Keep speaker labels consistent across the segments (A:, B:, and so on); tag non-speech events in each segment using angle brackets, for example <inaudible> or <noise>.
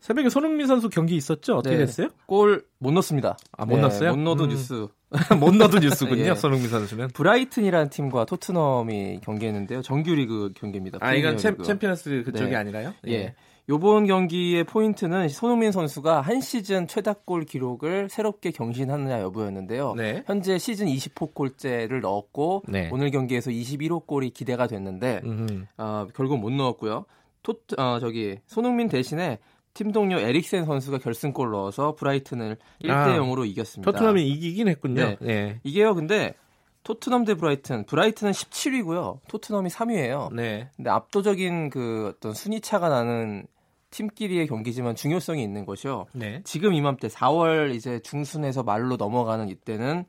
A: 새벽에 손흥민 선수 경기 있었죠? 어떻게
B: 네.
A: 됐어요?
B: 골 못 넣었습니다.
A: 아, 못
B: 네,
A: 넣었어요?
B: 못 넣어도
A: 음.
B: 뉴스. <laughs>
A: 못 넣어도 뉴스군요. <laughs>
B: 예.
A: 손흥민 선수는.
B: 브라이튼이라는 팀과 토트넘이 경기했는데요. 정규리그 경기입니다.
A: 아, 이건 챔. 챔피언스 그쪽이
B: 네.
A: 아니고요?
B: 예. 요번 경기의 포인트는 손흥민 선수가 한 시즌 최다골 기록을 새롭게 경신하느냐 여부였는데요.
A: 네.
B: 현재 시즌 20호 골째를 넣었고
A: 네.
B: 오늘 경기에서 21호 골이 기대가 됐는데
A: 음.
B: 어, 결국 못 넣었고요. 토, 어, 저기 손흥민 대신에 팀 동료 에릭센 선수가 결승골 넣어서 브라이튼을 1대
A: 아,
B: 0으로 이겼습니다.
A: 토트넘이 이기긴 했군요.
B: 네.
A: 네.
B: 이게요, 근데 토트넘 대 브라이튼, 브라이튼은 17위고요. 토트넘이 3위예요.
A: 네.
B: 근데 압도적인 그 어떤 순위 차가 나는 팀끼리의 경기지만 중요성이 있는 것이요.
A: 네.
B: 지금 이맘때 4월 이제 중순에서 말로 넘어가는 이때는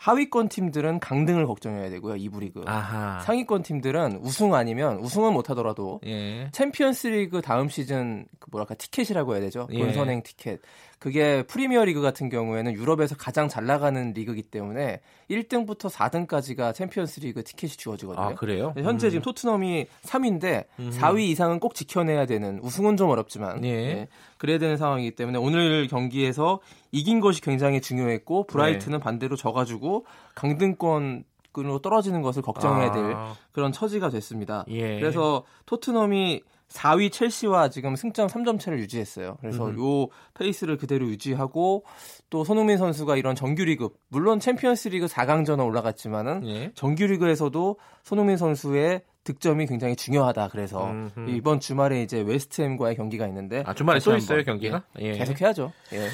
B: 하위권 팀들은 강등을 걱정해야 되고요. 이부 리그.
A: 아하.
B: 상위권 팀들은 우승 아니면 우승은 못 하더라도
A: 예.
B: 챔피언스리그 다음 시즌 그 뭐랄까 티켓이라고 해야 되죠
A: 예.
B: 본선행 티켓 그게 프리미어 리그 같은 경우에는 유럽에서 가장 잘 나가는 리그이기 때문에 1등부터 4등까지가 챔피언스 리그 티켓이 주어지거든요.
A: 아, 그래요?
B: 현재
A: 음.
B: 지금 토트넘이 3위인데
A: 음.
B: 4위 이상은 꼭 지켜내야 되는 우승은 좀 어렵지만
A: 예.
B: 예, 그래야 되는 상황이기 때문에 오늘 경기에서 이긴 것이 굉장히 중요했고 브라이튼은
A: 네.
B: 반대로 져가지고 강등권으 로 떨어지는 것을 걱정해야 될
A: 아,
B: 그런 처지가 됐습니다.
A: 예.
B: 그래서 토트넘이 4위 첼시와 지금 승점 3점 차를 유지했어요. 그래서
A: 음.
B: 요 페이스를 그대로 유지하고 또 손흥민 선수가 이런 정규리그 물론 챔피언스리그 4강전에 올라갔지만은
A: 예.
B: 정규리그에서도 손흥민 선수의 득점이 굉장히 중요하다. 그래서
A: 음흠.
B: 이번 주말에 이제 웨스트햄과의 경기가 있는데
A: 아, 주말에 또 있어요, 경기가?
B: 예,
A: 예.
B: 계속 해야죠. 예.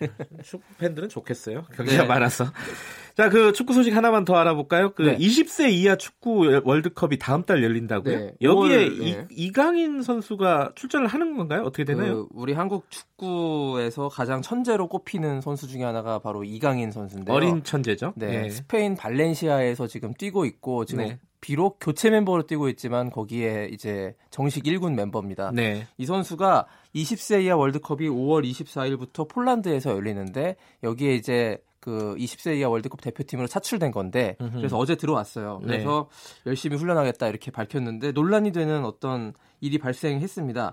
B: <laughs>
A: 축구 팬들은 좋겠어요. 경기가
B: 네.
A: 많아서. 자, 그 축구 소식 하나만 더 알아볼까요? 그
B: 네.
A: 20세 이하 축구 월드컵이 다음 달 열린다고요?
B: 네.
A: 여기에
B: 5월, 네.
A: 이, 이강인 선수가 출전을 하는 건가요? 어떻게 되나요?
B: 그 우리 한국 축구에서 가장 천재로 꼽히는 선수 중에 하나가 바로 이강인 선수인데요.
A: 어린 천재죠.
B: 네,
A: 예.
B: 스페인 발렌시아에서 지금 뛰고 있고 지금
A: 네.
B: 비록 교체 멤버로 뛰고 있지만 거기에 이제 정식 1군 멤버입니다.
A: 네.
B: 이 선수가 20세 이하 월드컵이 5월 24일부터 폴란드에서 열리는데 여기에 이제 그 20세 이하 월드컵 대표팀으로 차출된 건데
A: 음흠.
B: 그래서 어제 들어왔어요.
A: 네.
B: 그래서 열심히 훈련하겠다 이렇게 밝혔는데 논란이 되는 어떤 일이 발생했습니다.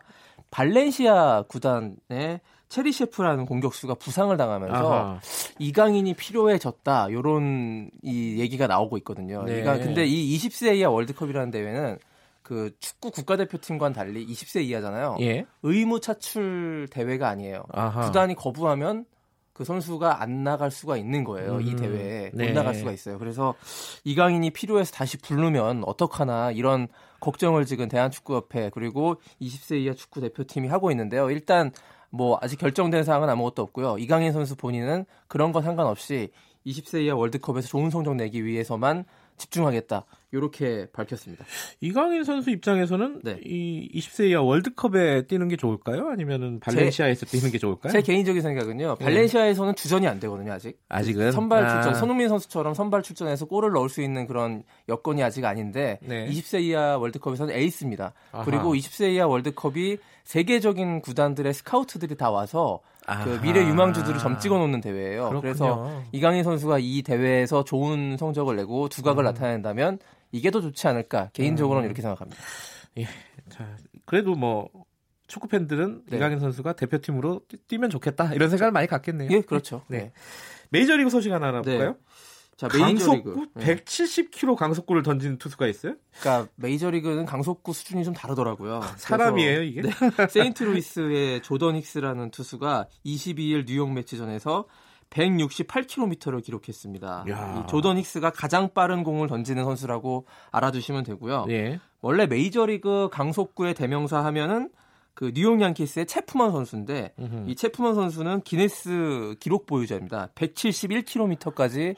B: 발렌시아 구단의 체리 셰프라는 공격수가 부상을 당하면서
A: 아하.
B: 이강인이 필요해졌다 요런 이 얘기가 나오고 있거든요.
A: 네.
B: 이강 근데 이 20세 이하 월드컵이라는 대회는 그 축구 국가대표팀과는 달리 20세 이하잖아요.
A: 예.
B: 의무 차출 대회가 아니에요.
A: 아하.
B: 구단이 거부하면 그 선수가 안 나갈 수가 있는 거예요. 이
A: 음,
B: 대회에
A: 네.
B: 못 나갈 수가 있어요. 그래서 이강인이 필요해서 다시 부르면 어떡하나 이런 걱정을 지금 대한축구협회 그리고 20세 이하 축구 대표팀이 하고 있는데요. 일단 뭐 아직 결정된 사항은 아무것도 없고요. 이강인 선수 본인은 그런 거 상관없이 20세 이하 월드컵에서 좋은 성적 내기 위해서만 집중하겠다. 이렇게 밝혔습니다.
A: 이강인 선수 입장에서는
B: 네.
A: 이 20세 이하 월드컵에 뛰는 게 좋을까요? 아니면은 발렌시아에서 뛰는 게 좋을까요?
B: 제 개인적인 생각은요. 발렌시아에서는 주전이 안 되거든요, 아직.
A: 아직은
B: 선발
A: 아.
B: 출전, 손흥민 선수처럼 선발 출전해서 골을 넣을 수 있는 그런 여건이 아직 아닌데
A: 네.
B: 20세 이하 월드컵에서는 에이스입니다.
A: 아하.
B: 그리고 20세 이하 월드컵이 세계적인 구단들의 스카우트들이 다 와서 그. 미래 유망주들을 점 찍어 놓는 대회예요.
A: 그렇군요.
B: 그래서 이강인 선수가 이 대회에서 좋은 성적을 내고 두각을
A: 음.
B: 나타낸다면 이게 더 좋지 않을까 개인적으로는 이렇게 생각합니다.
A: 자, 그래도 뭐 축구 팬들은
B: 네.
A: 이강인 선수가 대표팀으로 뛰- 뛰면 좋겠다 이런 생각을 많이 갖겠네요.
B: 예, 그렇죠. <laughs>
A: 네.
B: 네.
A: 메이저리그 소식 하나 알아볼까요?
B: 자,
A: 강속구
B: 메이저리그. 네.
A: 170km 강속구를 던지는 투수가 있어요?
B: 그러니까 메이저리그는 강속구 수준이 좀 다르더라고요. <laughs>
A: 사람이에요 이게?
B: 네. <laughs> 세인트루이스의 조던 힉스라는 투수가 22일 뉴욕 매치전에서 168km를 기록했습니다.
A: 야.
B: 이 조던 힉스가 가장 빠른 공을 던지는 선수라고 알아두시면 되고요.
A: 예.
B: 원래 메이저리그 강속구의 대명사 하면은 그 뉴욕 양키스의 체프먼 선수인데
A: 음흠.
B: 이 체프먼 선수는 기네스 기록 보유자입니다. 171km까지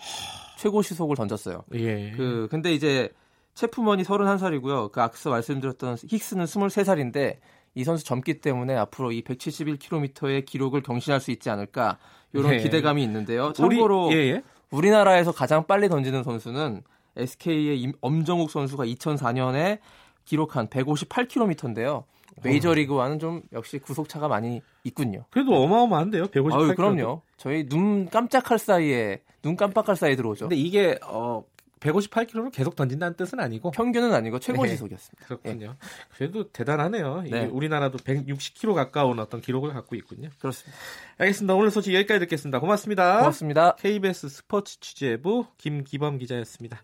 B: 최고 시속을 던졌어요.
A: 예.
B: 그 근데 이제 체프먼이 31살이고요. 그 앞서 말씀드렸던 힉스는 23살인데 이 선수 젊기 때문에 앞으로 이 171km의 기록을 경신할 수 있지 않을까 이런
A: 예.
B: 기대감이 있는데요. 참고로
A: 우리, 예, 예.
B: 우리나라에서 가장 빨리 던지는 선수는 SK의 임- 엄정욱 선수가 2004년에 기록한 158km인데요. 메이저리그와는 좀 역시 구속차가 많이 있군요.
A: 그래도 어마어마한데요. 158km.
B: 아유, 그럼요. 저희 눈 깜짝할 사이에 눈 깜빡할 사이에 들어오죠.
A: 근데 이게 어 158km를 계속 던진다는 뜻은 아니고
B: 평균은 아니고 최고
A: 네.
B: 지속이었습니다.
A: 그렇군요. 그래도 대단하네요.
B: 네.
A: 우리나라도 160km 가까운 어떤 기록을 갖고 있군요.
B: 그렇습니다.
A: 알겠습니다. 오늘 소식 여기까지 듣겠습니다. 고맙습니다.
B: 고맙습니다.
A: KBS 스포츠 취재부 김기범 기자였습니다.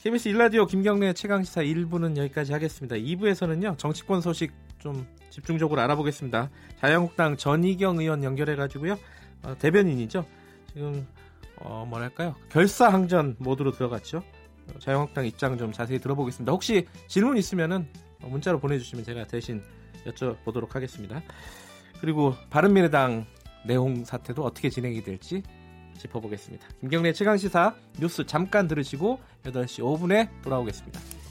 A: KBS 일라디오 김경래 최강시사 1부는 여기까지 하겠습니다. 2부에서는요 정치권 소식 좀 집중적으로 알아보겠습니다. 자유한국당 전희경 의원 연결해가지고요 어, 대변인이죠. 지금 어, 뭐랄까요 결사항전 모드로 들어갔죠. 어, 자유한국당 입장 좀 자세히 들어보겠습니다. 혹시 질문 있으면은 어, 문자로 보내주시면 제가 대신 여쭤보도록 하겠습니다. 그리고 바른미래당 내홍 사태도 어떻게 진행이 될지 짚어보겠습니다. 김경래 최강 시사 뉴스 잠깐 들으시고 8시 5분에 돌아오겠습니다.